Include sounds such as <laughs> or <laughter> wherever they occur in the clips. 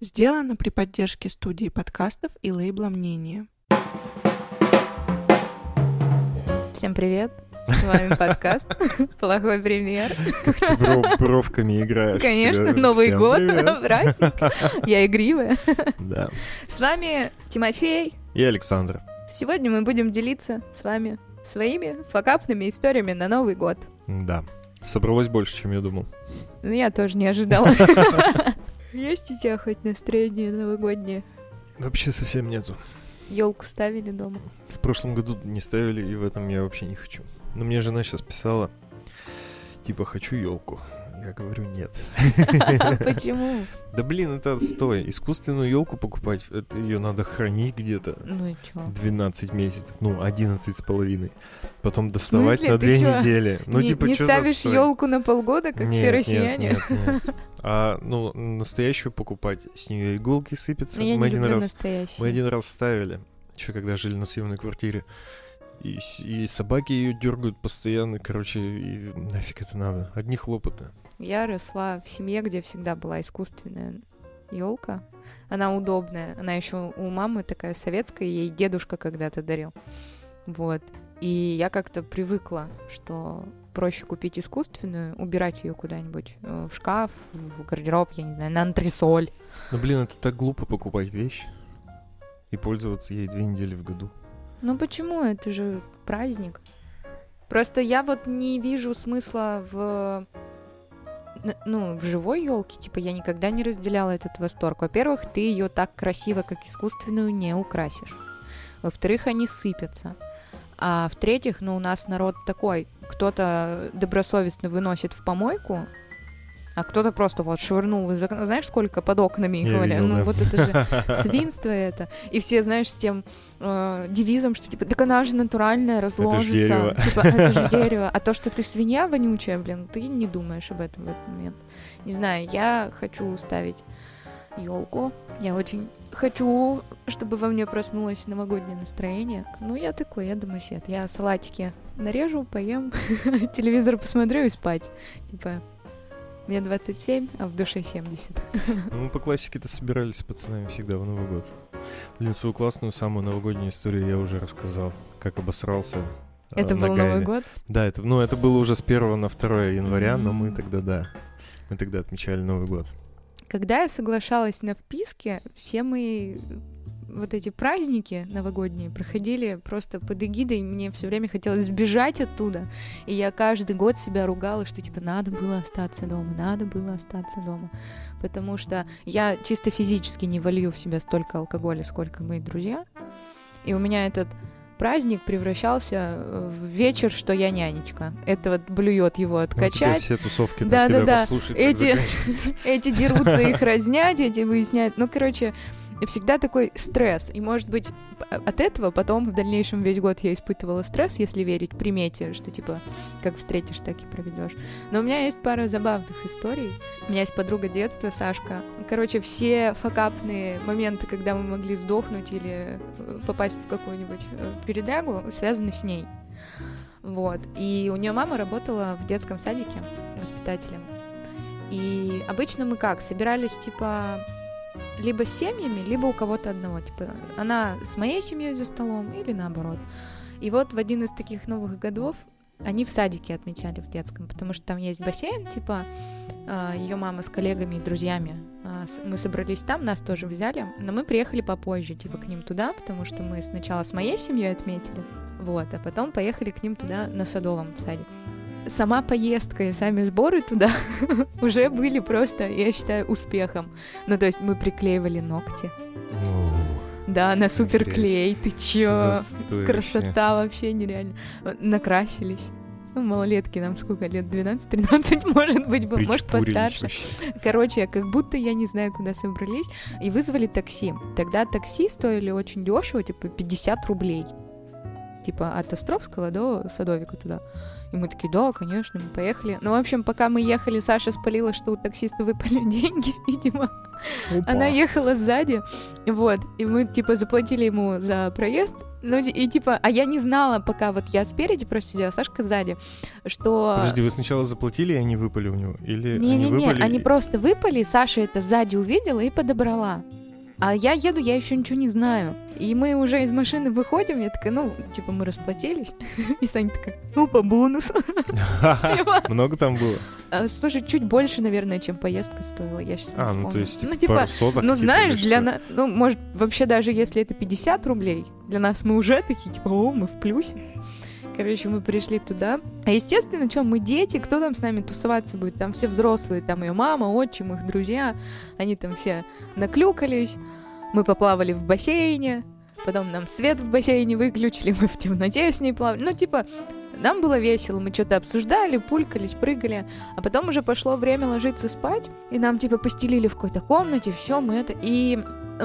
Сделано при поддержке студии подкастов и лейбла «Мнение». Всем привет! С вами подкаст <laughs> «Плохой пример». Как ты бров- бровками играешь. Конечно, Новый «Всем год, привет». <laughs> праздник. Я игривая. Да. С вами Тимофей. И Александр. Сегодня мы будем делиться с вами своими факапными историями на Новый год. Да. Собралось больше, чем я думал. Ну, я тоже не ожидала. <laughs> Есть у тебя хоть настроение новогоднее? Вообще совсем нету. Елку ставили дома? В прошлом году не ставили, и в этом я вообще не хочу. Но мне жена сейчас писала, типа, хочу елку. Я говорю, нет. <laughs> Почему? Да блин, это отстой. Искусственную елку покупать, это ее надо хранить где-то Ну и чё? 12 месяцев, ну, 11 с половиной. Потом доставать на две недели. Ну, типа, не ставишь елку на полгода, как все россияне? <laughs> А, ну, настоящую покупать, с нее иголки сыпятся. Ну, мы, один раз, мы один раз ставили, еще когда жили на съемной квартире. И, и собаки ее дергают постоянно, короче, и нафиг это надо. Одни хлопоты. Я росла в семье, где всегда была искусственная елка. Она удобная. Она еще у мамы такая советская, ей дедушка когда-то дарил. Вот. И я как-то привыкла, что проще купить искусственную, убирать ее куда-нибудь э, в шкаф, в гардероб, я не знаю, на антресоль. Но, блин, это так глупо покупать вещь и пользоваться ей две недели в году. Ну почему? Это же праздник. Просто я вот не вижу смысла в ну, в живой елке, типа, я никогда не разделяла этот восторг. Во-первых, ты ее так красиво, как искусственную, не украсишь. Во-вторых, они сыпятся. А в-третьих, ну, у нас народ такой, кто-то добросовестно выносит в помойку, а кто-то просто вот швырнул из окна. Знаешь, сколько под окнами их видел, Ну, да. вот это же <laughs> свинство это. И все, знаешь, с тем э, девизом, что типа, так она же натуральная, разложится. дерево. <laughs> Типа, это же дерево. А то, что ты свинья вонючая, блин, ты не думаешь об этом в этот момент. Не знаю, я хочу ставить елку. Я очень хочу, чтобы во мне проснулось новогоднее настроение. Ну, я такой, я домосед. Я салатики нарежу, поем, <laughs> телевизор посмотрю и спать. Типа, мне 27, а в душе 70. Ну, мы по классике-то собирались с пацанами всегда в Новый год. Блин, свою классную самую новогоднюю историю я уже рассказал. Как обосрался э, Это на был. Новый год. Да, это, ну, это было уже с 1 на 2 января, но мы тогда, да, мы тогда отмечали Новый год. Когда я соглашалась на вписке, все мои вот эти праздники новогодние проходили просто под эгидой, мне все время хотелось сбежать оттуда, и я каждый год себя ругала, что типа надо было остаться дома, надо было остаться дома, потому что я чисто физически не волью в себя столько алкоголя, сколько мои друзья, и у меня этот праздник превращался э, в вечер, что я нянечка. Это вот блюет его Ну, откачать, все тусовки тебя послушать, так эти, <laughs> эти дерутся, их разнять, эти выясняют. Ну, короче, всегда такой стресс. И, может быть, от этого потом в дальнейшем весь год я испытывала стресс, если верить примете, что, типа, как встретишь, так и проведешь. Но у меня есть пара забавных историй. У меня есть подруга детства, Сашка. Короче, все факапные моменты, когда мы могли сдохнуть или э, попасть в какую-нибудь э, передрягу, связаны с ней. Вот. И у нее мама работала в детском садике воспитателем. И обычно мы как? Собирались, типа, либо с семьями, либо у кого-то одного. Типа, она с моей семьей за столом или наоборот. И вот в один из таких новых годов они в садике отмечали в детском, потому что там есть бассейн, типа, ее мама с коллегами и друзьями. а, Мы собрались там, нас тоже взяли, но мы приехали попозже, типа, к ним туда, потому что мы сначала с моей семьей отметили, вот, а потом поехали к ним туда на Садовом в садик. Сама поездка и сами сборы туда <laughs> уже были просто, я считаю, успехом. Ну, то есть мы приклеивали ногти. О, Да, на суперклей, ты чё? Красота вообще нереально. Накрасились. Ну, малолетки, нам сколько лет? 12-13, <laughs> может быть, было, может, постарше. вообще. Короче, как будто я не знаю, куда собрались. И вызвали такси. Тогда такси стоили очень дешево, типа 50 рублей. Типа от Островского до Садовика туда. И мы такие, да, конечно, мы поехали. Ну, в общем, пока мы ехали, Саша спалила, что у таксиста выпали <laughs> деньги, видимо. Опа. Она ехала сзади, вот, и мы, типа, заплатили ему за проезд, ну, и, типа, а я не знала, пока вот я спереди просто сидела, Сашка сзади, что... Подожди, вы сначала заплатили, и они выпали у него? Или они Не-не-не, выпали? они и- просто выпали, Саша это сзади увидела и подобрала. А я еду, я еще ничего не знаю. И мы уже из машины выходим, я такая, ну, типа, мы расплатились. <laughs> И Саня такая, ну, по бонусу. <laughs> Типа, Много там было? а, Слушай, чуть больше, наверное, чем поездка стоила, я сейчас не А, ну то есть, Ну, типа, типа, пару соток, ну, типа, знаешь, для нас, ну, может, вообще даже если это 50 рублей, для нас мы уже такие, типа, о, мы в плюсе. Короче, мы пришли туда. А естественно, что, мы дети, кто там с нами тусоваться будет? Там все взрослые, там ее мама, отчим, их друзья. Они там все наклюкались. Мы поплавали в бассейне. Потом нам свет в бассейне выключили, <laughs> мы в темноте с ней плавали. Ну, типа, нам было весело, мы что-то обсуждали, пулькались, прыгали. А потом уже пошло время ложиться спать, и нам, типа, постелили в какой-то комнате, все, мы это... И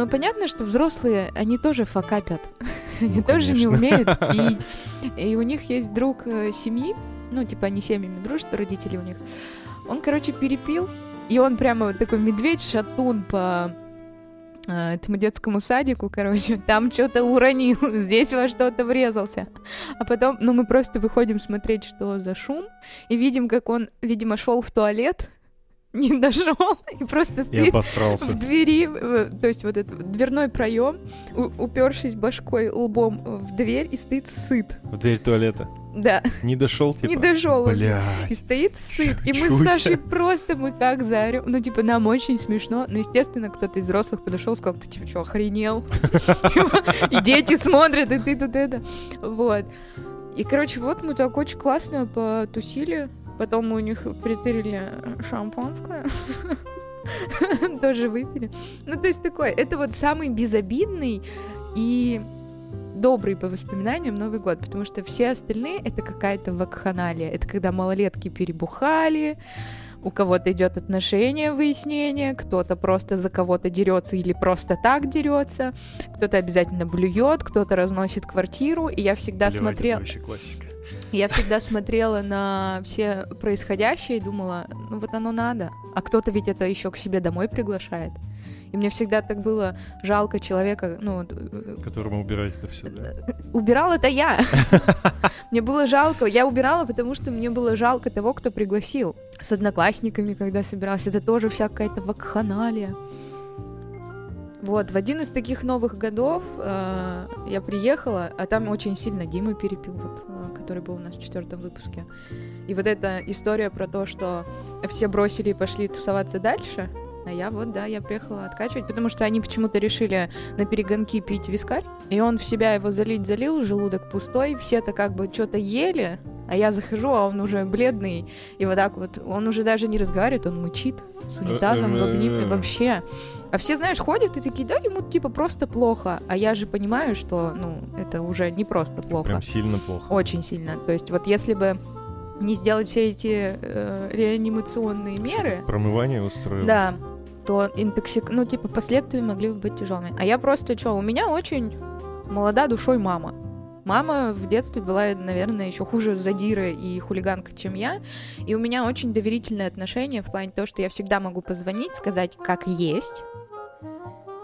понятно, что взрослые, они тоже факапят. <laughs> Они Ну, тоже не конечно. умеют <laughs> пить. И у них есть друг э, семьи, ну, типа, они семьями дружат, родители у них. Он, короче, перепил, и он прямо вот такой медведь-шатун по э, этому детскому садику, короче, <laughs> там что-то уронил, здесь во что-то врезался. А потом, ну, мы просто выходим смотреть, что за шум, и видим, как он, видимо, шел в туалет, не дошел, и просто И стоит обосрался. в двери, то есть вот этот дверной проем, упершись башкой лбом в дверь и стоит сыт. В дверь туалета. Да, Не дошел, типа? не дошел. он. И Блядь. стоит сыт. И мы с Сашей просто, мы как заорем. Ну, типа, нам очень смешно. Но, естественно, кто-то из взрослых подошел, сказал, ты типа, что, охренел? И дети смотрят, и ты тут это. Вот. И, короче, вот мы так очень классно потусили. Потом мы у них притырили шампанское. <laughs> Тоже выпили. Ну, то есть такой, это вот самый безобидный и добрый по воспоминаниям Новый год, потому что все остальные это какая-то вакханалия. Это когда малолетки перебухали, у кого-то идет отношение, выяснение, кто-то просто за кого-то дерется или просто так дерется, кто-то обязательно блюет, кто-то разносит квартиру, и я всегда Блядь, смотрела, Это вообще классика. Я всегда смотрела на все происходящее и думала, ну вот оно надо, а кто-то ведь это еще к себе домой приглашает. И мне всегда так было жалко человека, ну, э, Которому убирать это все, да? убирала это я. <laughs> Мне было жалко. Я убирала, потому что мне было жалко того, кто пригласил. С одноклассниками, когда собиралась, это тоже вся какая-то вакханалия. Вот, в один из таких новых годов э, я приехала, а там очень сильно Дима перепил, вот, э, который был у нас в четвертом выпуске. И вот эта история про то, что все бросили и пошли тусоваться дальше, а я вот, да, я приехала откачивать, потому что они почему-то решили на перегонки пить вискарь, и он в себя его залить залил, желудок пустой, все-то как бы что-то ели, а я захожу, а он уже бледный, и вот так вот, он уже даже не разговаривает, он мычит с унитазом в обнимке вообще. А все, знаешь, ходят и такие, да, ему типа просто плохо, а я же понимаю, что, ну, это уже не просто плохо. Прям сильно плохо. Очень сильно. То есть вот если бы не сделать все эти э, реанимационные меры, Промывание устроил. да, то интоксик, ну, типа, последствия могли бы быть тяжелыми. А я просто, что, у меня очень молода душой мама. Мама в детстве была, наверное, еще хуже задира и хулиганка, чем я. И у меня очень доверительное отношение в плане того, что я всегда могу позвонить, сказать, как есть.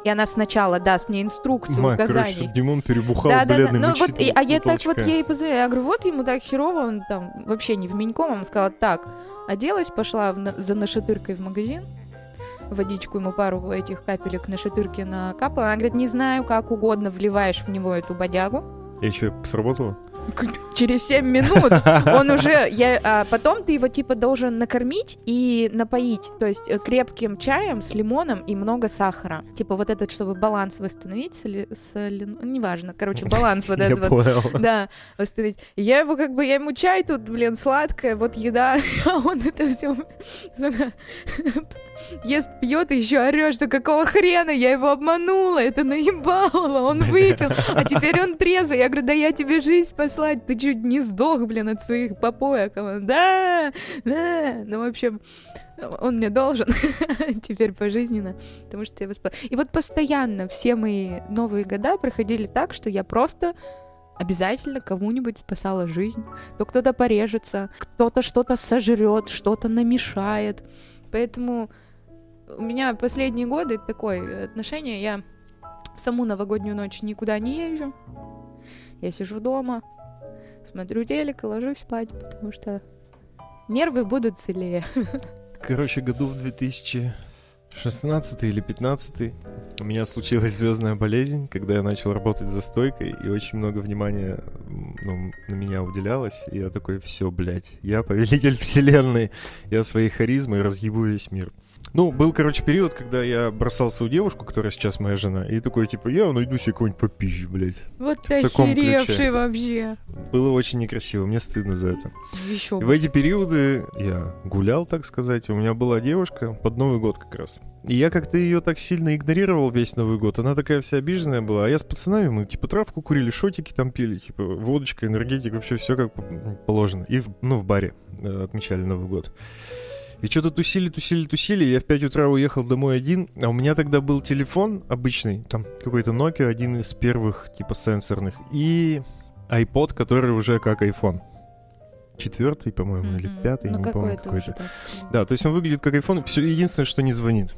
И она сначала даст мне инструкцию, Мать, указания. короче, Димон перебухал, Да, да, да. бледный, Ну вот, и- а я так вот ей позвонила. Я говорю, вот ему так херово, он там вообще не в Меньком. Он сказала, так, оделась, пошла в за нашатыркой в магазин, водичку ему пару этих капелек на шатырке накапала. Она говорит, не знаю, как угодно вливаешь в него эту бодягу. И что, сработало? Через 7 минут он уже... Я, а потом ты его типа должен накормить и напоить. То есть э, крепким чаем с лимоном и много сахара. Типа вот этот, чтобы баланс восстановить. Соли, соли- ну, неважно. Короче, баланс вот <laughs> этот вот. Да, восстановить. Я его как бы, я ему чай тут, блин, сладкое, вот еда, <laughs> а он это все <laughs> ест, пьет и еще орет, что какого хрена, я его обманула, это наебалово, он выпил, а теперь он трезвый. Я говорю, да я тебе жизнь спасла, ты чуть не сдох, блин, от своих попоек. Он, да, да, ну, в общем, он мне должен <laughs> теперь пожизненно, потому что я его спасла. И вот постоянно все мои новые года проходили так, что я просто обязательно кому-нибудь спасала жизнь. То кто-то порежется, кто-то что-то сожрет, что-то намешает. Поэтому у меня последние годы такое отношение, я саму новогоднюю ночь никуда не езжу, я сижу дома, смотрю телек и ложусь спать, потому что нервы будут целее. Короче, году в 2016 или 15 у меня случилась звездная болезнь, когда я начал работать за стойкой, и очень много внимания ну, на меня уделялось. И я такой, все, блядь, я повелитель <laughs> вселенной, я своей харизмой разъебу весь мир. Ну, был, короче, период, когда я бросал свою девушку, которая сейчас моя жена, и такой, типа, я найду себе кого-нибудь попизжи, блядь. Вот ты охеревший вообще. Было очень некрасиво, мне стыдно за это. Еще в эти периоды я гулял, так сказать. У меня была девушка под Новый год как раз. И я как-то ее так сильно игнорировал весь Новый год. Она такая вся обиженная была. А я с пацанами, мы типа травку курили, шотики там пили, типа водочка, энергетик, вообще все как положено. И, ну, в баре э, отмечали Новый год. И что-то тусили, тусили, тусили. Я в 5 утра уехал домой один. А у меня тогда был телефон обычный, там какой-то Nokia, один из первых, типа, сенсорных. И iPod, который уже как iPhone. Четвертый, по-моему, или Мгм. пятый, Ну, не помню уже так. Да, то есть он выглядит как iPhone, все единственное, что не звонит.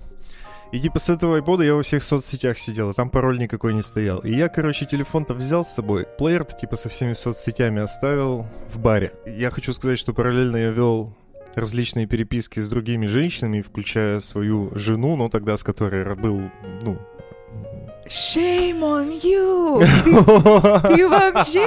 И типа с этого iPod я во всех соцсетях сидел, а там пароль никакой не стоял. И я, короче, телефон-то взял с собой, плеер-то типа со всеми соцсетями оставил в баре. Я хочу сказать, что параллельно я вел различные переписки с другими женщинами, включая свою жену, но тогда с которой был, ну... Shame on you! <laughs> Ты вообще?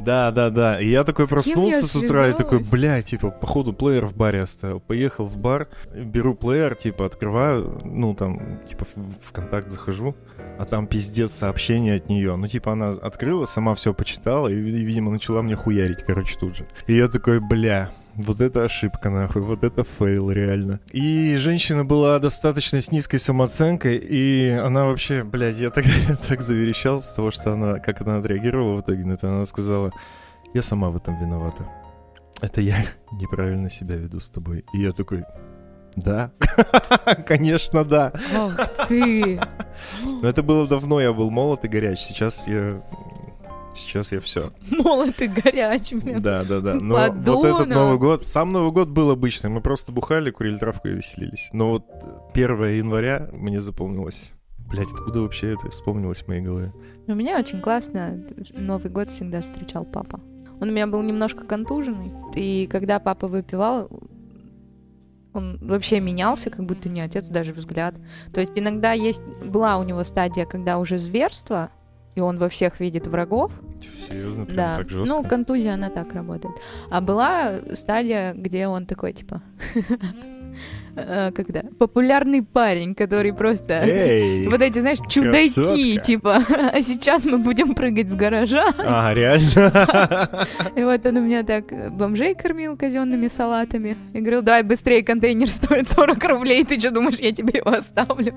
Да, да, да. И я такой С проснулся я с утра и такой, бля, типа, походу плеер в баре оставил. Поехал в бар, беру плеер, типа, открываю, ну, там, типа, в, контакт захожу, а там пиздец сообщение от нее. Ну, типа, она открыла, сама все почитала и, ви- видимо, начала мне хуярить, короче, тут же. И я такой, бля, вот это ошибка, нахуй, вот это fail, реально. И женщина была достаточно с низкой самооценкой, и она вообще, блядь, я так, <laughs> так заверещал с того, что она, как она отреагировала в итоге на это. Она сказала, я сама в этом виновата. Это я <laughs> неправильно себя веду с тобой. И я такой, да, <laughs> конечно, да. Ах ты! Но это было давно, я был молод и горяч. Сейчас я... Сейчас я все. Молот и горячий. прям. Да, да, да. Но вот Подонок. этот Новый год, сам Новый год был обычный. Мы просто бухали, курили травку и веселились. Но вот 1 января мне запомнилось. Блять, откуда вообще это вспомнилось в моей голове? У меня очень классно Новый год всегда встречал папа. Он у меня был немножко контуженный, и когда папа выпивал, он вообще менялся, как будто не отец, даже взгляд. То есть иногда есть была у него стадия, когда уже зверство, и он во всех видит врагов. Серьезно, прям да. так жестко? Ну, контузия, она так работает. А была стадия, где он такой, типа, <laughs> э, когда популярный парень, который просто Эй! <laughs> вот эти, знаешь, чудаки, красотка. типа, <laughs> а сейчас мы будем прыгать с гаража. А, реально? И вот он у меня так бомжей кормил казенными салатами. И говорил, давай быстрее, контейнер стоит 40 рублей, ты что думаешь, я тебе его оставлю?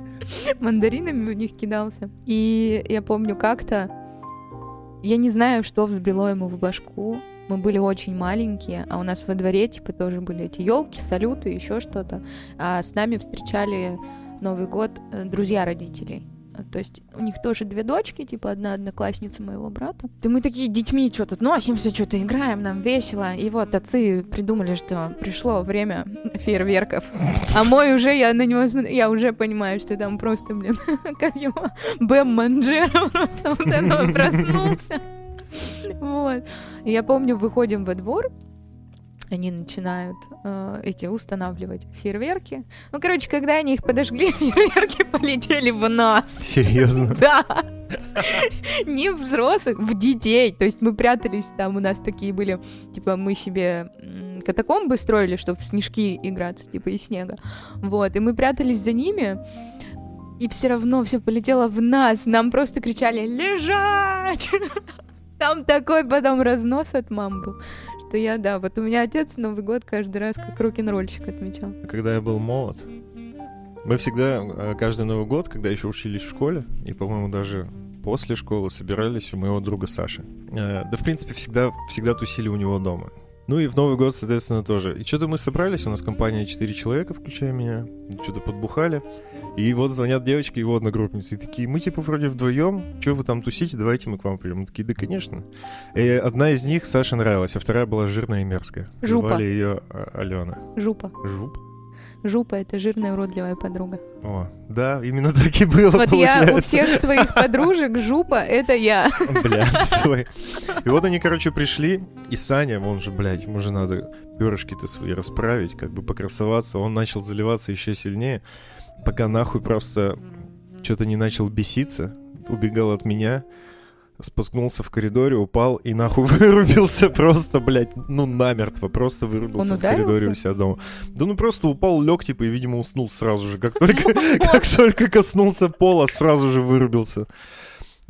Мандаринами в них кидался. И я помню как-то, я не знаю, что взбрело ему в башку. Мы были очень маленькие, а у нас во дворе, типа, тоже были эти елки, салюты, еще что-то. А с нами встречали Новый год э, друзья родителей. То есть у них тоже две дочки, типа одна одноклассница моего брата. И мы такие детьми что-то носимся, что-то играем, нам весело. И вот отцы придумали, что пришло время фейерверков. А мой уже, я на него смотрю, я уже понимаю, что там просто, блин, <laughs> как его, Бэм Манджеро <laughs> просто вот это вот проснулся. Вот. И я помню, выходим во двор, они начинают э, эти устанавливать фейерверки. Ну, короче, когда они их подожгли, <laughs> фейерверки полетели в нас. Серьезно? <laughs> Да. Не взрослых, в детей. То есть мы прятались там, у нас такие были, типа, мы себе катакомбы строили, чтобы в снежки играться, типа, из снега. Вот, и мы прятались за ними, и все равно все полетело в нас. Нам просто кричали «Лежать!» <laughs> Там такой потом разнос от мам был, что я, да, вот у меня отец Новый год каждый раз как рок-н-ролльщик отмечал. Когда я был молод, мы всегда, э, каждый Новый год, когда еще учились в школе, и, по-моему, даже после школы собирались у моего друга Саши. Э, Да, в принципе, всегда, всегда тусили у него дома. Ну и в Новый год, соответственно, тоже. И что-то мы собрались, у нас компания 4 человека, включая меня, что-то подбухали. И вот звонят девочки, его одногруппницы, и такие, мы типа вроде вдвоем, что вы там тусите, давайте мы к вам придем. Мы такие, да, конечно. И одна из них Саше нравилась, а вторая была жирная и мерзкая. Жупа. Звали ее Алена. Жупа. Жуп? Жупа — это жирная уродливая подруга. О, да, именно <laughs> так и было, Вот я получается. у всех своих <laughs> подружек жупа — это я. Блядь, стой. И вот они, короче, пришли, и Саня, он же, блядь, ему же надо перышки-то свои расправить, как бы покрасоваться. Он начал заливаться еще сильнее, пока нахуй просто что-то не начал беситься, убегал от меня, споткнулся в коридоре, упал и нахуй <laughs> вырубился просто, блядь, ну намертво, просто вырубился в коридоре у себя дома. Да ну просто упал, лег, типа, и, видимо, уснул сразу же. Как только, <laughs> как только коснулся пола, сразу же вырубился.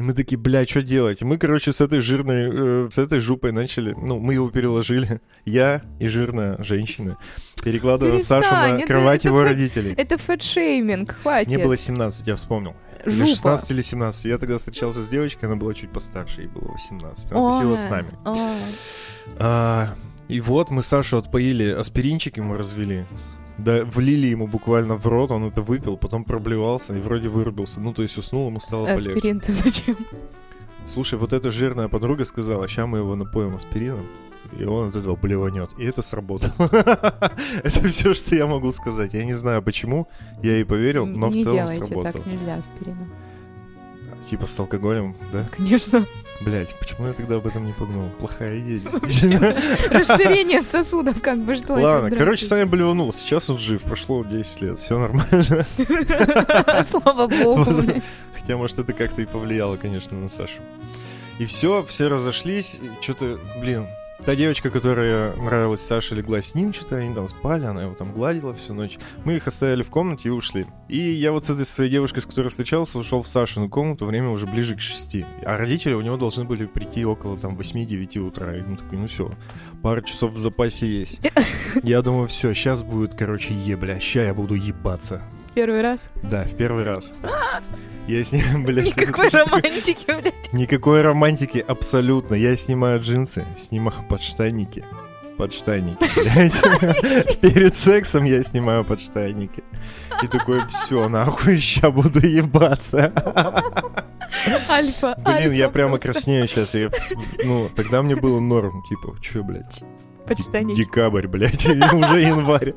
И мы такие, бля, что делать? И мы, короче, с этой жирной, э, с этой жупой начали, ну, мы его переложили, <laughs> я и жирная женщина, перекладываем Сашу Перестань, на это- кровать это его фэ- родителей. Это фэтшейминг, хватит. Мне было 17, я вспомнил. Или Жупа. 16 или 17. Я тогда встречался с девочкой, она была чуть постарше, ей было 18. Она тусила с Ой, нами. ой. А, и вот мы Сашу отпоили, аспиринчик ему развели. Да, влили ему буквально в рот, он это выпил, потом проблевался и вроде вырубился. Ну, то есть уснул, ему стало полегче. Аспирин ты зачем? Слушай, вот эта жирная подруга сказала, сейчас мы его напоим аспирином, и он от этого блеванет. И это сработало. <laughs> Это все, что я могу сказать. Я не знаю почему, я ей поверил, но в не целом делайте сработало. так, нельзя аспирином. Типа с алкоголем, да? Конечно. Блять, почему я тогда об этом не подумал? Плохая идея. <laughs> Расширение сосудов, как бы что Ладно, короче. Саня блеванул, сейчас он жив, прошло 10 лет, все нормально. <laughs> Слава богу. Хотя, может, это как-то и повлияло, конечно, на Сашу. И все, все разошлись. Что-то, блин, та девочка, которая нравилась Саше, легла с ним, что-то они там спали, она его там гладила всю ночь. Мы их оставили в комнате и ушли. И я вот с этой своей девушкой, с которой встречался, ушел в Сашину комнату, время уже ближе к 6. А родители у него должны были прийти около там 8-9 утра. И он такой, ну все, пара часов в запасе есть. <laughs> Я думаю, все, сейчас будет, короче, ебля, ща я буду ебаться. Первый раз. Да, в первый раз. Я с ним, <laughs> блядь... Никакой <laughs> романтики, блядь. Никакой романтики абсолютно. Я снимаю джинсы, снимаю <laughs> подштанники. Подштанники, блядь. Перед сексом я снимаю подштанники. И такой, все, нахуй, ща буду ебаться. Альфа. Блин, я прямо краснею сейчас. Ну, тогда мне было норм. Типа, че, блядь? Подштанники. Декабрь, блядь, <laughs> уже январь.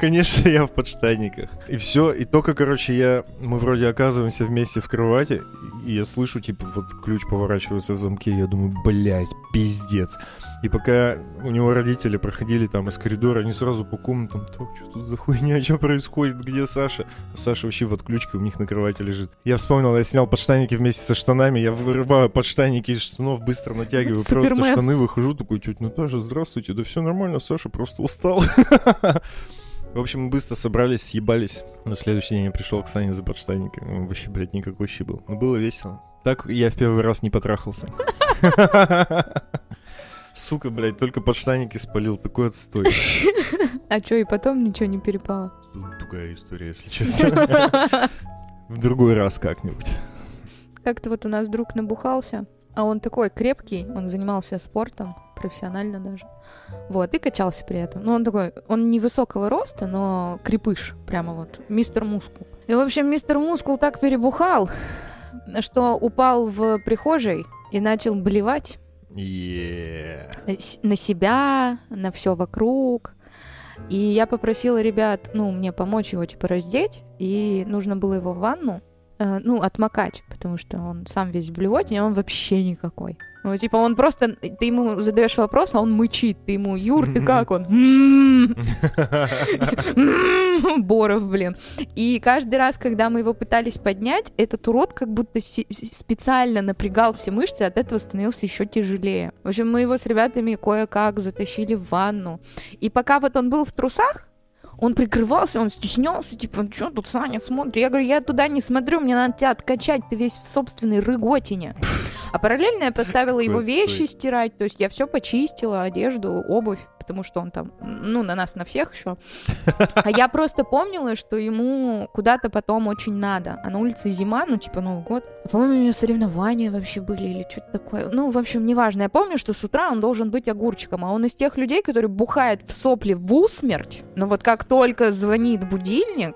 Конечно, я в подштанниках. И все, и только, короче, я... Мы вроде оказываемся вместе в кровати, и я слышу, типа, вот ключ поворачивается в замке, и я думаю, блядь, пиздец. И пока у него родители проходили там из коридора, они сразу по комнатам, так, что тут за хуйня, <laughs> что происходит, где Саша? А Саша вообще в отключке у них на кровати лежит. Я вспомнил, я снял подштанники вместе со штанами, я вырываю подштанники из штанов, быстро натягиваю просто Супермен. штаны, выхожу, такой, тетя Наташа, здравствуйте, да все нормально, Саша просто устал. <laughs> В общем, мы быстро собрались, съебались. На следующий день я пришел к Сане за подштанниками. Он Вообще, блядь, никакой щи был. Но было весело. Так я в первый раз не потрахался. <laughs> Сука, блядь, только подштанники спалил. Такой отстой. <laughs> А что, и потом ничего не перепало? Тугая история, если честно. <laughs> В другой раз как-нибудь. Как-то вот у нас друг набухался, а он такой крепкий, он занимался спортом, профессионально даже. Вот, и качался при этом. Ну, он такой, он невысокого роста, но крепыш, прямо вот, мистер Мускул. И, в общем, мистер Мускул так перебухал, что упал в прихожей и начал блевать Е. с- на себя, на все вокруг. И я попросила ребят, ну, мне помочь его, типа, раздеть, и нужно было его в ванну, э, ну, отмокать, потому что он сам весь в блевотине, а он вообще никакой. Ну, типа, он просто, ты ему задаешь вопрос, а он мычит, ты ему, Юр, ты <laughs> как он? «М, м, <laughs> Боров, блин. И каждый раз, когда мы его пытались поднять, этот урод как будто специально напрягал все мышцы, от этого становился еще тяжелее. В общем, мы его с ребятами кое-как затащили в ванну. И пока вот он был в трусах, он прикрывался, он стеснялся, типа, что тут Саня смотрит? Я говорю, я туда не смотрю, мне надо тебя откачать, ты весь в собственной рыготине. А параллельно я поставила его вещи стирать, то есть я все почистила, одежду, обувь, потому что он там, ну, на нас, на всех еще. А я просто помнила, что ему куда-то потом очень надо. А на улице зима, ну, типа Новый год. По-моему, у него соревнования вообще были или что-то такое. Ну, в общем, неважно. Я помню, что с утра он должен быть огурчиком, а он из тех людей, который бухает в сопли в усмерть. Но вот как только звонит будильник,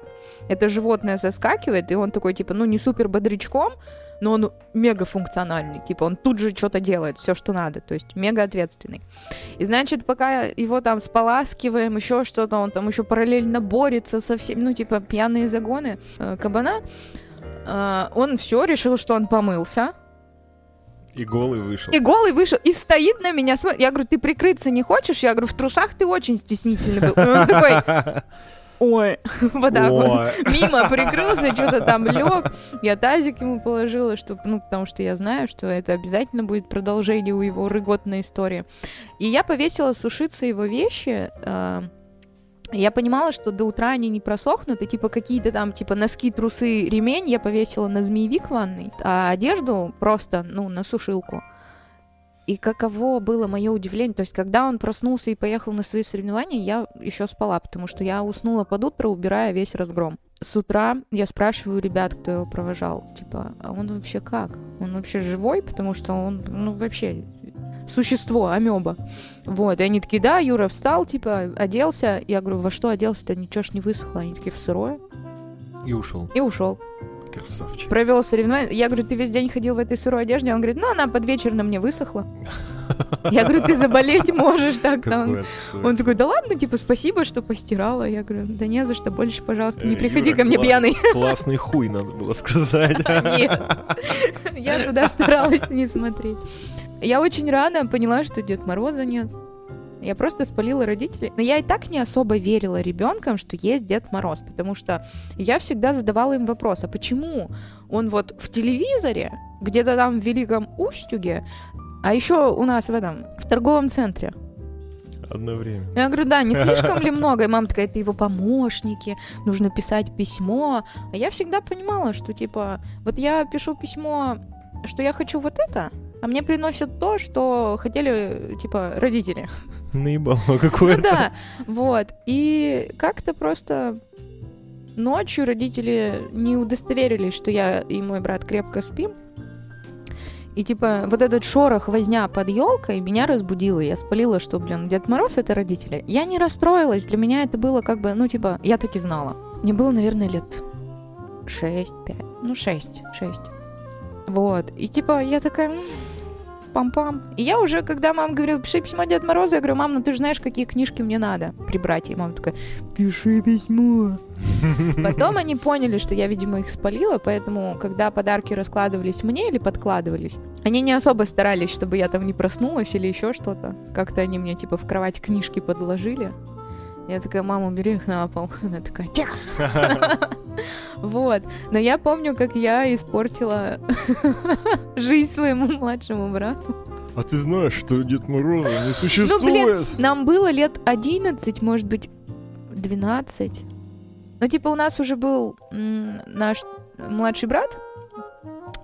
это животное заскакивает, и он такой, типа, ну, не супер бодрячком, но он мега функциональный, типа он тут же что-то делает, все, что надо, то есть мега ответственный. И значит, пока его там споласкиваем, еще что-то, он там еще параллельно борется со всеми, ну, типа пьяные загоны э, кабана, э, он все решил, что он помылся, И голый вышел. и голый вышел, и стоит на меня, смотрит. Я говорю, ты прикрыться не хочешь? Я говорю, в трусах ты очень стеснительный был. И он такой, <laughs> ой, <laughs> вот так вот. Мимо прикрылся, что-то там лег. <laughs> Я тазик ему положила, чтобы, ну, потому что я знаю, что это обязательно будет продолжение у его рыготной истории. И я повесила сушиться его вещи. э, я понимала, что до утра они не просохнут, и типа какие-то там, типа носки, трусы, ремень я повесила на змеевик ванной, а одежду просто, ну, на сушилку. И каково было мое удивление, то есть когда он проснулся и поехал на свои соревнования, я еще спала, потому что я уснула под утро, убирая весь разгром. С утра я спрашиваю ребят, кто его провожал, типа, а он вообще как? Он вообще живой? Потому что он, ну, вообще существо, амеба. Вот, и они такие, да, Юра встал, типа, оделся. Я говорю, во что оделся-то? Ничего ж не высохло. Они такие, в сырое. И ушел. И ушел. Красавчик. Провел соревнования. Я говорю, ты весь день ходил в этой сырой одежде? Он говорит, ну, она под вечер на мне высохла. <laughs> Я говорю, ты заболеть можешь так там. Он такой, да ладно, типа, спасибо, что постирала. Я говорю, да не за что, больше, пожалуйста, не Э, приходи ко мне пьяный. <laughs> Классный хуй, надо было сказать. <laughs> Нет. Я туда старалась не смотреть. Я очень рано поняла, что Дед Мороза нет. Я просто спалила родителей. Но я и так не особо верила ребенкам, что есть Дед Мороз, потому что я всегда задавала им вопрос, а почему он вот в телевизоре, где-то там в Великом Устюге, а еще у нас в этом, в торговом центре. Одно время. Я говорю, да, не <laughs> слишком ли много? И мама такая, это его помощники, нужно писать письмо. А я всегда понимала, что типа, вот я пишу письмо, что я хочу вот это, а мне приносят то, что хотели, типа, родители. Наебало Ну какое-то. да, вот. И как-то просто ночью родители не удостоверились, что я и мой брат крепко спим. И типа вот этот шорох, возня под елкой меня разбудила. Я спалила, что, блин, Дед Мороз это родители. Я не расстроилась. Для меня это было как бы, ну, типа, я таки знала. Мне было, наверное, лет 6, 5. Ну, 6, 6. Вот. И типа я такая, «М, пам-пам. И я уже, когда мама говорила, пиши письмо Дед Морозу, я говорю, мам, ну ты же знаешь, какие книжки мне надо прибрать. И мама такая, пиши письмо. <laughs> Потом они поняли, что я, видимо, их спалила, поэтому, когда подарки раскладывались мне или подкладывались, они не особо старались, чтобы я там не проснулась или еще что-то. Как-то они мне, типа, в кровать книжки подложили. Я такая, мама, убери их на пол. <laughs> Она такая, тихо. <laughs> Вот. Но я помню, как я испортила <laughs> жизнь своему младшему брату. А ты знаешь, что Дед Мороза не Ну, существует? Нам было лет 11, может быть, 12. Ну, типа, у нас уже был наш младший брат,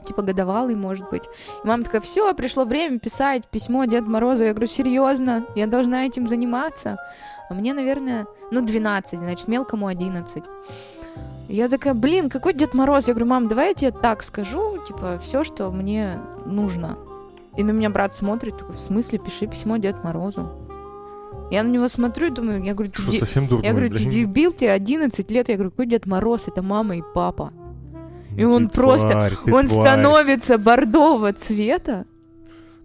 типа, годовалый, может быть. И мама такая, все, пришло время писать письмо Дед Морозу. Я говорю, серьезно, я должна этим заниматься. А мне, наверное, ну, 12, значит, мелкому 11. Я такая, блин, какой Дед Мороз? Я говорю, мам, давай я тебе так скажу, типа, все, что мне нужно. И на меня брат смотрит, такой, в смысле, пиши письмо Дед Морозу. Я на него смотрю и думаю, я говорю, ты Что, де- совсем дурной, я говорю, ты дебил, тебе 11 лет. Я говорю, какой Дед Мороз? Это мама и папа. и Ну он ты просто- тварь, ты Он тварь. становится бордового цвета,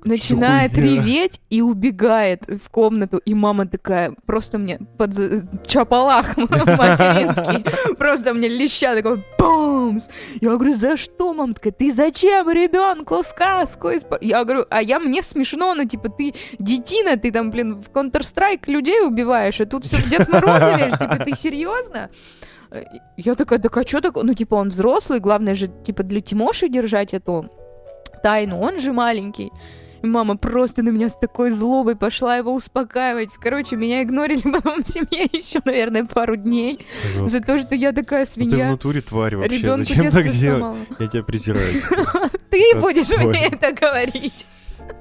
начинает реветь и убегает в комнату. И мама такая, просто мне под чапалах <laughs> материнский, просто мне леща такой бумс. Я говорю, за что, мам? Такая, ты зачем ребенку сказку испо-?» Я говорю, а я мне смешно, ну типа ты детина, ты там, блин, в Counter-Strike людей убиваешь, а тут все в Дед Мороза веришь, типа ты серьезно? Я такая, так а что такое? Ну, типа, он взрослый, главное же, типа, для Тимоши держать эту тайну, он же маленький. Мама просто на меня с такой злобой пошла его успокаивать. Короче, меня игнорили <laughs> потом в семье еще, наверное, пару дней Жестко. за то, что я такая Ну ты в свинья. натуре тварь вообще. Ребенку Зачем так делать? Я тебя презираю. <laughs> Ты будешь мне это говорить.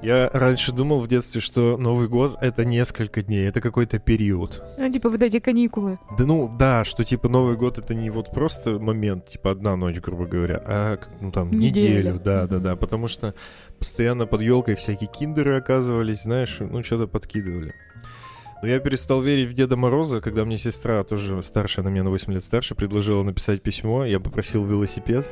Я раньше думал в детстве, что Новый год — это несколько дней, это какой-то период. Ну, типа, вот эти каникулы. Да ну, да, что типа Новый год — это не вот просто момент, типа одна ночь, грубо говоря, а ну там Неделя. неделю, да, да, да, потому что постоянно под елкой всякие киндеры оказывались, знаешь, ну что-то подкидывали. Но я перестал верить в Деда Мороза, когда мне сестра, тоже старшая на меня на 8 лет старше, предложила написать письмо. Я попросил велосипед,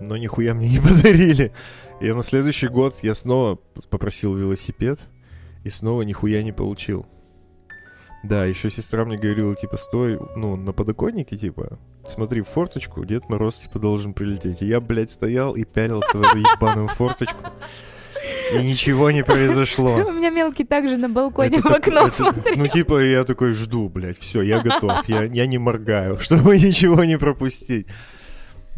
но нихуя мне не <laughs> подарили. И на следующий год я снова попросил велосипед, и снова нихуя не получил. Да, еще сестра мне говорила, типа, стой, ну, на подоконнике, типа, смотри в форточку, Дед Мороз, типа, должен прилететь. И я, блядь, стоял и пялился в эту ебаную форточку. И ничего не произошло. У меня мелкий также на балконе Это в так- окно это- смотрел. Ну, типа, я такой жду, блядь, все, я готов. Я, я не моргаю, <laughs> чтобы ничего не пропустить.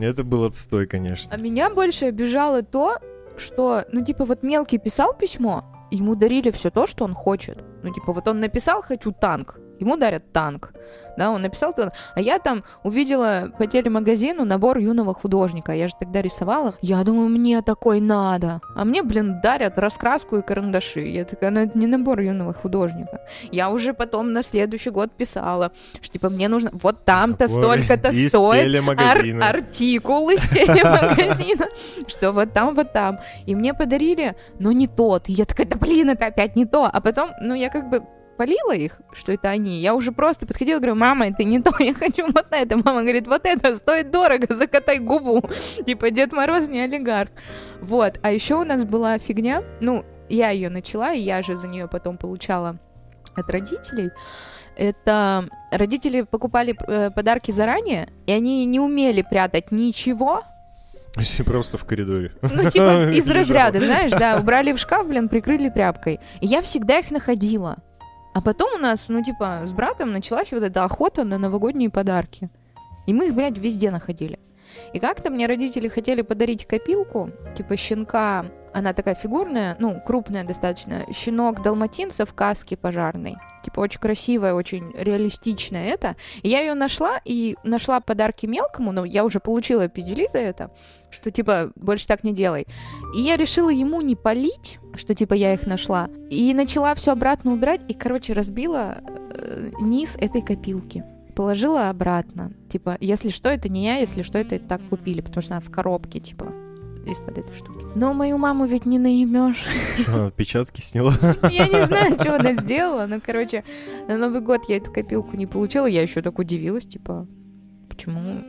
Это был отстой, А конечно. меня больше обижало то, что, ну, типа, вот мелкий писал письмо, ему дарили все то, что он хочет. Ну, типа, вот он написал «хочу танк», ему дарят танк. Да, он написал. А я там увидела по телемагазину набор юного художника. Я же тогда рисовала. Я думаю, мне такой надо. А мне, блин, дарят раскраску и карандаши. Я такая, ну это не набор юного художника. Я уже потом на следующий год писала, что типа мне нужно вот там-то столько-то стоит. Ар- артикул из <laughs> телемагазина, что вот там, вот там. И мне подарили, но не тот. Я такая, да блин, это опять не то. А потом, ну, я как бы полила их, что это они. Я уже просто подходила, говорю, мама, это не то, <laughs> я хочу вот это. Мама говорит, вот это стоит дорого, закатай губу. <laughs> Типа, Дед Мороз не олигарх. Вот. А еще у нас была фигня, ну, я ее начала, и я же за нее потом получала от родителей. Это родители покупали э, подарки заранее, и они не умели прятать ничего, Просто в коридоре. ну, типа, <laughs> из разряда, знаешь, да, убрали в шкаф, блин, прикрыли тряпкой. И я всегда их находила. А потом у нас, ну, типа, с братом началась вот эта охота на новогодние подарки. И мы их, блядь, везде находили. И как-то мне родители хотели подарить копилку, типа щенка, она такая фигурная, ну, крупная достаточно, щенок далматинца в каске пожарной. Типа очень красивая, очень реалистичная это. И я ее нашла, и нашла подарки мелкому, но я уже получила пиздюли за это, что типа больше так не делай. И я решила ему не полить, что типа я их нашла. И начала все обратно убирать, и, короче, разбила э, низ этой копилки. Положила обратно. Типа, если что, это не я, если что, это так купили, потому что она в коробке, типа, из-под этой штуки. Но мою маму ведь не наимешь. Что, она отпечатки сняла? Я не знаю, что она сделала, но, короче, на Новый год я эту копилку не получила, я еще так удивилась, типа, почему,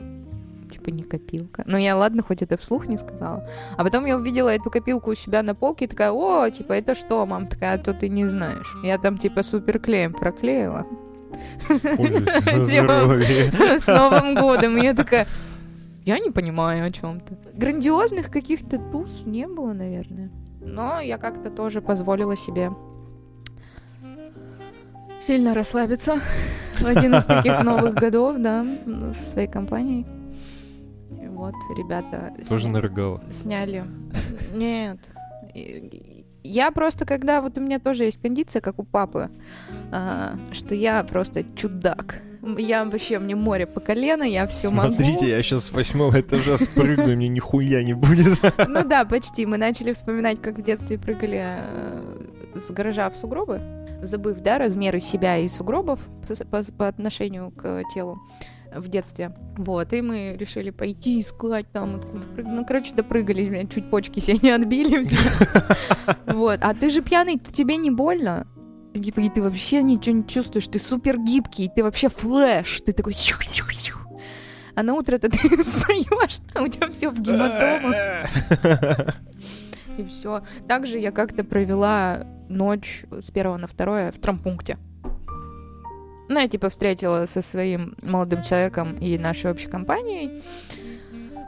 не копилка? Ну, я, ладно, хоть это вслух не сказала. А потом я увидела эту копилку у себя на полке и такая, о, типа, это что, мам? Такая, а то ты не знаешь. Я там, типа, суперклеем проклеила. Типа. С Новым годом. Я такая, я не понимаю о чем-то. Грандиозных каких-то туз не было, наверное. Но я как-то тоже позволила себе сильно расслабиться в один из таких новых годов, да, со своей компанией. Вот, ребята, Тоже сня- нарыгала. сняли. Нет. Я просто, когда вот у меня тоже есть кондиция, как у папы, а, что я просто чудак. Я вообще, мне море по колено, я все могу. Смотрите, я сейчас с восьмого этажа спрыгну, мне нихуя не будет. Ну да, почти. Мы начали вспоминать, как в детстве прыгали э, с гаража в сугробы, забыв, да, размеры себя и сугробов по, по- по отношению к телу в детстве. Вот, и мы решили пойти искать там Ну, короче, допрыгались, блядь, чуть почки себе не отбили. <laughs> Вот, а ты же пьяный, тебе не больно? Типа, и ты вообще ничего не чувствуешь, ты супер гибкий, ты вообще flash, ты такой. А на утро-то ты <laughs> встаешь, а у тебя все в гематомах. <laughs> И все. Также я как-то провела ночь с первого на второе в травмпункте. Ну, я типа встретила со своим молодым человеком и нашей общей компанией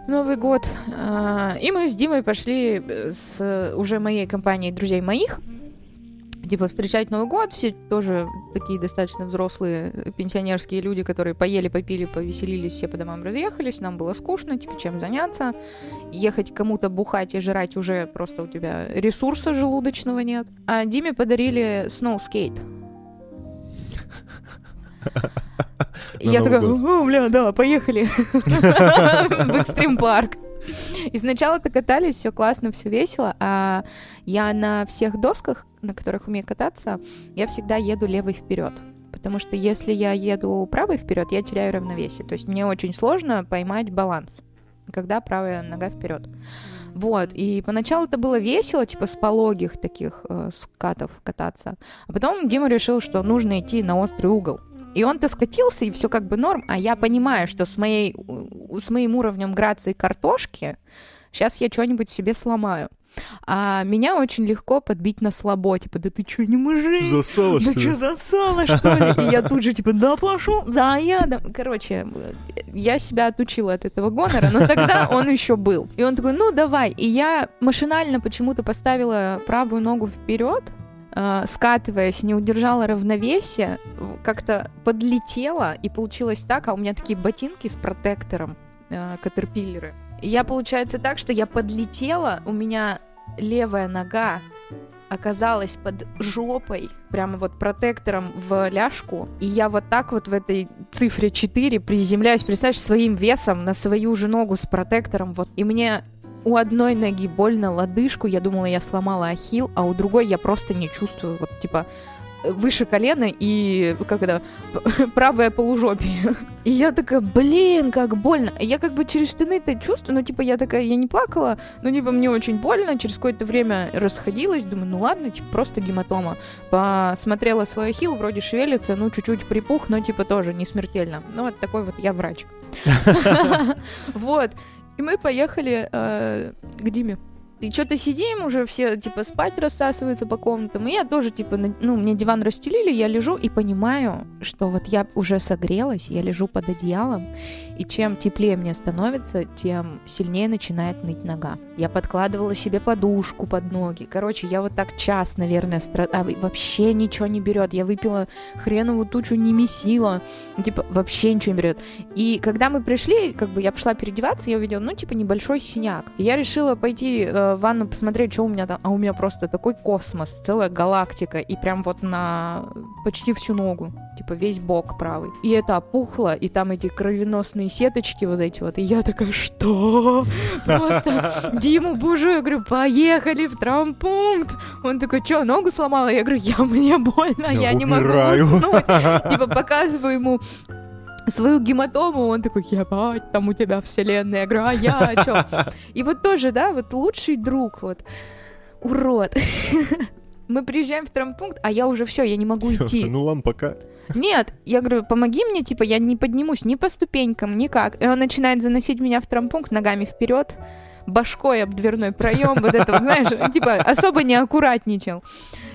Новый год. А, И мы с Димой пошли э, с уже моей компанией друзей моих типа встречать Новый год, все тоже такие достаточно взрослые э, пенсионерские люди, которые поели, попили, повеселились, все по домам разъехались, нам было скучно, типа чем заняться, ехать кому-то бухать и жрать уже просто у тебя ресурса желудочного нет. А Диме подарили сноускейт. <laughs> И я такая, о, бля, да, поехали <laughs> в экстрим парк. И сначала-то катались, все классно, все весело, а я на всех досках, на которых умею кататься, я всегда еду левой вперед. Потому что если я еду правой вперед, я теряю равновесие. То есть мне очень сложно поймать баланс, когда правая нога вперед. Вот, и поначалу это было весело, типа с пологих таких э, скатов кататься. А потом Дима решил, что нужно идти на острый угол. И он-то скатился, и все как бы норм, а я понимаю, что с, моей, с моим уровнем грации картошки сейчас я что-нибудь себе сломаю. А меня очень легко подбить на слабо, типа, да ты что, не мужик? Засала, Да что ли? засала, что ли? И я тут же, типа, да пошел, да я, да. Короче, я себя отучила от этого гонора, но тогда он еще был. И он такой, ну давай. И я машинально почему-то поставила правую ногу вперед, скатываясь, не удержала равновесие, как-то подлетела, и получилось так, а у меня такие ботинки с протектором, э, катерпиллеры. Я, получается, так, что я подлетела, у меня левая нога оказалась под жопой, прямо вот протектором в ляжку, и я вот так вот в этой цифре 4 приземляюсь, представляешь, своим весом на свою же ногу с протектором, вот, и мне у одной ноги больно лодыжку, я думала, я сломала ахилл, а у другой я просто не чувствую, вот, типа, выше колена и, как это, <laughs> правое полужопие. И я такая, блин, как больно. Я как бы через штаны это чувствую, ну, типа, я такая, я не плакала, ну, типа, мне очень больно, через какое-то время расходилась, думаю, ну, ладно, типа, просто гематома. Посмотрела свой ахилл, вроде шевелится, ну, чуть-чуть припух, но, типа, тоже не смертельно. Ну, вот такой вот я врач. <laughs> <laughs> Вот. И мы поехали э, к Диме. И что-то сидим, уже все, типа, спать рассасываются по комнатам. И я тоже, типа, на- ну, мне диван расстелили, я лежу и понимаю, что вот я уже согрелась, я лежу под одеялом, и чем теплее мне становится, тем сильнее начинает ныть нога. Я подкладывала себе подушку под ноги. Короче, я вот так час, наверное, страдала. Вообще ничего не берет. Я выпила хреновую тучу немесила. Ну, Типа, вообще ничего не берет. И когда мы пришли, как бы я пошла переодеваться, я увидела, ну, типа, небольшой синяк. Я решила пойти э, в ванну посмотреть, что у меня там. А у меня просто такой космос, целая галактика. И прям вот на почти всю ногу. Типа, весь бок правый. И это опухло, и там эти кровеносные сеточки вот эти вот. И я такая, что? Просто Диму бужу, я говорю, поехали в травмпункт. Он такой, что, ногу сломала? Я говорю, я, мне больно, я, не могу уснуть. <laughs> Типа, показываю ему свою гематому, он такой, ебать, там у тебя вселенная. Я говорю, а я чё? И вот тоже, да, вот лучший друг, вот, урод. <laughs> Мы приезжаем в травмпункт, а я уже все, я не могу идти. <laughs> Ну ладно, пока. Нет, я говорю, помоги мне, типа, я не поднимусь ни по ступенькам, никак. И он начинает заносить меня в травмпункт ногами вперед, башкой об дверной проем, вот это, знаешь, типа, особо не аккуратничал.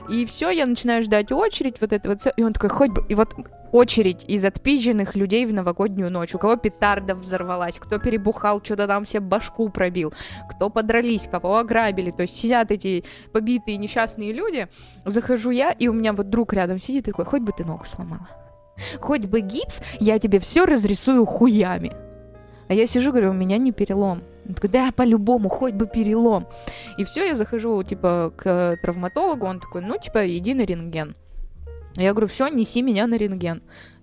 И все, я начинаю ждать очередь, вот это вот все. И он такой, хоть бы... И вот очередь из отпизженных людей в новогоднюю ночь. У кого петарда взорвалась, кто перебухал, что-то там себе башку пробил, кто подрались, кого ограбили. То есть сидят эти побитые несчастные люди. Захожу я, и у меня вот друг рядом сидит такой, хоть бы ты ногу сломала. Хоть бы гипс, я тебе все разрисую хуями. А я сижу, говорю, у меня не перелом. Он такой, да, по-любому, хоть бы перелом. И все, я захожу, типа, к травматологу, он такой, ну, типа, иди на рентген. Я говорю, все, неси меня на рентген.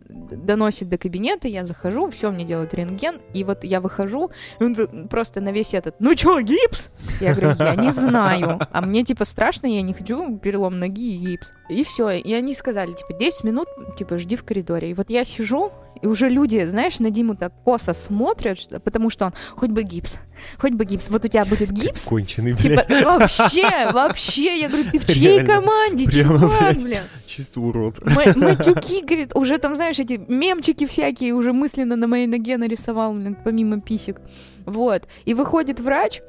Доносит до кабинета, я захожу, все, мне делают рентген, и вот я выхожу, он просто на весь этот, ну чё, гипс? Я говорю, я не знаю. А мне, типа, страшно, я не хочу перелом ноги и гипс. И все, и они сказали, типа, 10 минут, типа, жди в коридоре. И вот я сижу, и уже люди, знаешь, на Диму так косо смотрят, что- потому что он, хоть бы гипс, хоть бы гипс, вот у тебя будет гипс, Конченый, Типа, блядь. вообще, вообще, я говорю, ты в чьей Реально. команде, Прямо, чувак, блядь. Чисто урод. Ма- Матюки, говорит, уже там, знаешь, эти мемчики всякие уже мысленно на моей ноге нарисовал, блин, помимо писек. Вот. И выходит врач,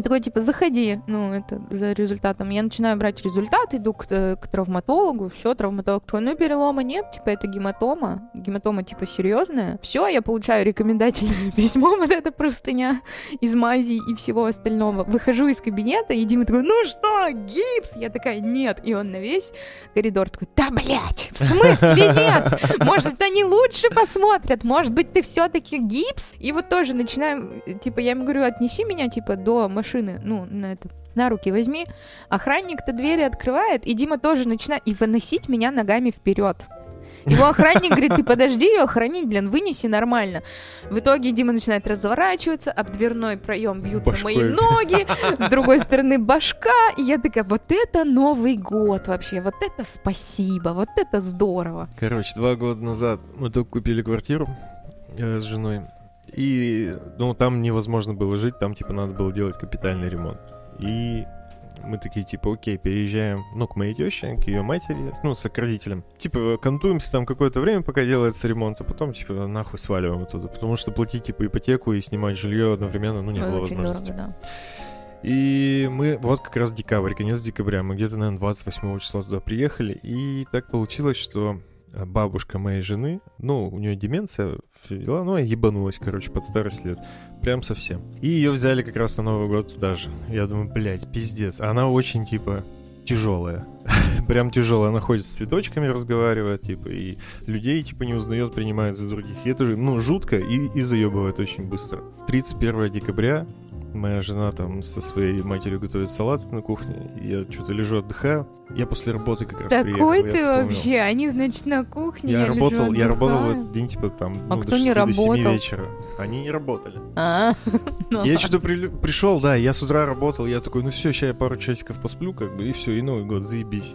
и такой, типа, заходи, ну, это за результатом. Я начинаю брать результат, иду к, э, к травматологу, все, травматолог такой, ну, перелома нет, типа, это гематома, гематома, типа, серьезная. Все, я получаю рекомендательное <laughs> письмо, вот эта простыня из мази и всего остального. Выхожу из кабинета, и Дима такой, ну что, гипс? Я такая, нет. И он на весь коридор такой, да, блядь, в смысле нет? Может, они лучше посмотрят, может быть, ты все-таки гипс? И вот тоже начинаем, типа, я ему говорю, отнеси меня, типа, до машины, ну, на это, на руки возьми. Охранник-то двери открывает, и Дима тоже начинает и выносить меня ногами вперед. Его охранник говорит, ты подожди ее охранить, блин, вынеси нормально. В итоге Дима начинает разворачиваться, об дверной проем бьются Башкой. мои ноги, с другой стороны башка, и я такая, вот это Новый год вообще, вот это спасибо, вот это здорово. Короче, два года назад мы только купили квартиру э, с женой. И, ну, там невозможно было жить, там, типа, надо было делать капитальный ремонт. И мы такие, типа, окей, переезжаем, ну, к моей теще, к ее матери, ну, с родителем. Типа, контуемся там какое-то время, пока делается ремонт, а потом, типа, нахуй сваливаем оттуда. Потому что платить, типа, ипотеку и снимать жилье одновременно, ну, не было Очень возможности. дорого, да. И мы, вот как раз декабрь, конец декабря, мы где-то, наверное, 28 числа туда приехали, и так получилось, что бабушка моей жены, ну, у нее деменция, все дела, ну, ебанулась, короче, под старость лет, прям совсем. И ее взяли как раз на Новый год туда же. Я думаю, блядь, пиздец. Она очень, типа, тяжелая. <laughs> Прям тяжелая. Она ходит с цветочками, разговаривает, типа, и людей, типа, не узнает, принимает за других. И это же, ну, жутко и, и заебывает очень быстро. 31 декабря Моя жена там со своей матерью готовит салат на кухне. Я что-то лежу, отдыхаю. Я после работы как раз приехал. Такой я ты вообще, они, значит, на кухне, Я, я, лежу, работал, я работал в этот день, типа, там, А ну, кто до не 6 до 7 работал? вечера. Они не работали. А, <laughs> ну Я что-то пришел, да, я с утра работал, я такой, ну все, сейчас я пару часиков посплю, как бы, и все, и Новый год, заебись.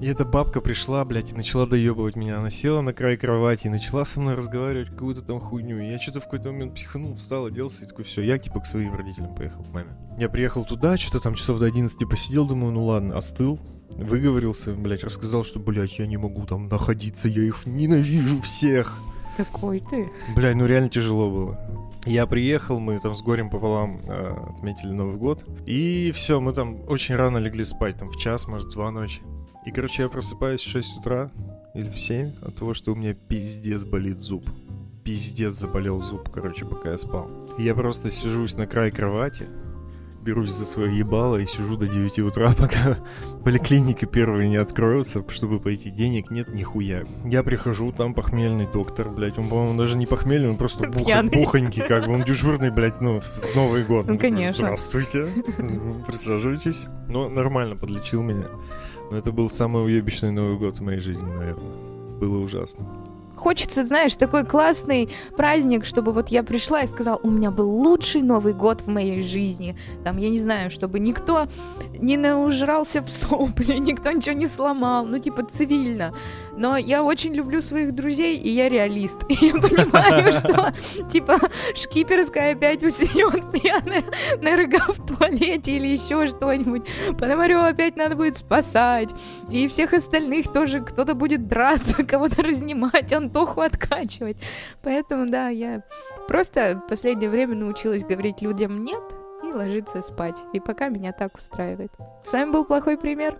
И эта бабка пришла, блядь, и начала доебывать меня. Она села на край кровати и начала со мной разговаривать какую-то там хуйню. И я что-то в какой-то момент психанул, встал, оделся и такой, все, я типа к своим родителям поехал, к маме. Я приехал туда, что-то там часов до 11 посидел, думаю, ну ладно, остыл. Выговорился, блядь, рассказал, что, блядь, я не могу там находиться, я их ненавижу всех. Такой ты. Блядь, ну реально тяжело было. Я приехал, мы там с горем пополам э, отметили Новый год. И все, мы там очень рано легли спать, там в час, может, два ночи. И, короче, я просыпаюсь в 6 утра или в 7 от того, что у меня пиздец болит зуб. Пиздец заболел зуб, короче, пока я спал. И я просто сижусь на край кровати, берусь за свое ебало и сижу до 9 утра, <laughs> пока поликлиника первые не откроются, чтобы пойти. Денег нет нихуя. Я прихожу, там похмельный доктор, блядь. Он, по-моему, даже не похмельный, он просто буха- бухонький, как бы. Он дежурный, блядь, ну, в Новый год. Ну, конечно. Здравствуйте. <laughs> Присаживайтесь. Ну, нормально подлечил меня. Но это был самый уебищный Новый год в моей жизни, наверное. Было ужасно. Хочется, знаешь, такой классный праздник, чтобы вот я пришла и сказала, у меня был лучший Новый год в моей жизни. Там, я не знаю, чтобы никто не наужрался в сопли, <laughs> никто ничего не сломал, ну, типа, цивильно. Но я очень люблю своих друзей, и я реалист. <laughs> И я понимаю, <laughs> что, типа, шкиперская опять усидет пьяная на рога в туалете или еще что-нибудь. Пономарёва опять надо будет спасать. И всех остальных тоже кто-то будет драться, кого-то разнимать, Антоху откачивать. Поэтому, да, я просто в последнее время научилась говорить людям «нет» и ложиться спать. И пока меня так устраивает. С вами был плохой пример.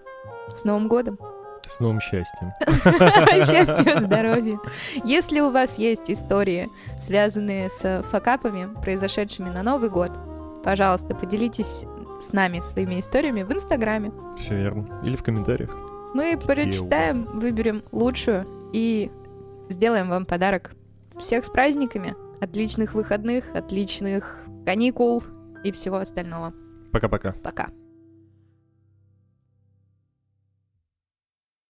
С Новым годом! С новым счастьем. <laughs> Счастья, здоровья. Если у вас есть истории, связанные с факапами, произошедшими на Новый год, пожалуйста, поделитесь с нами своими историями в Инстаграме. Все верно. Или в комментариях. Мы прочитаем, выберем лучшую и сделаем вам подарок. Всех с праздниками, отличных выходных, отличных каникул и всего остального. Пока-пока. Пока.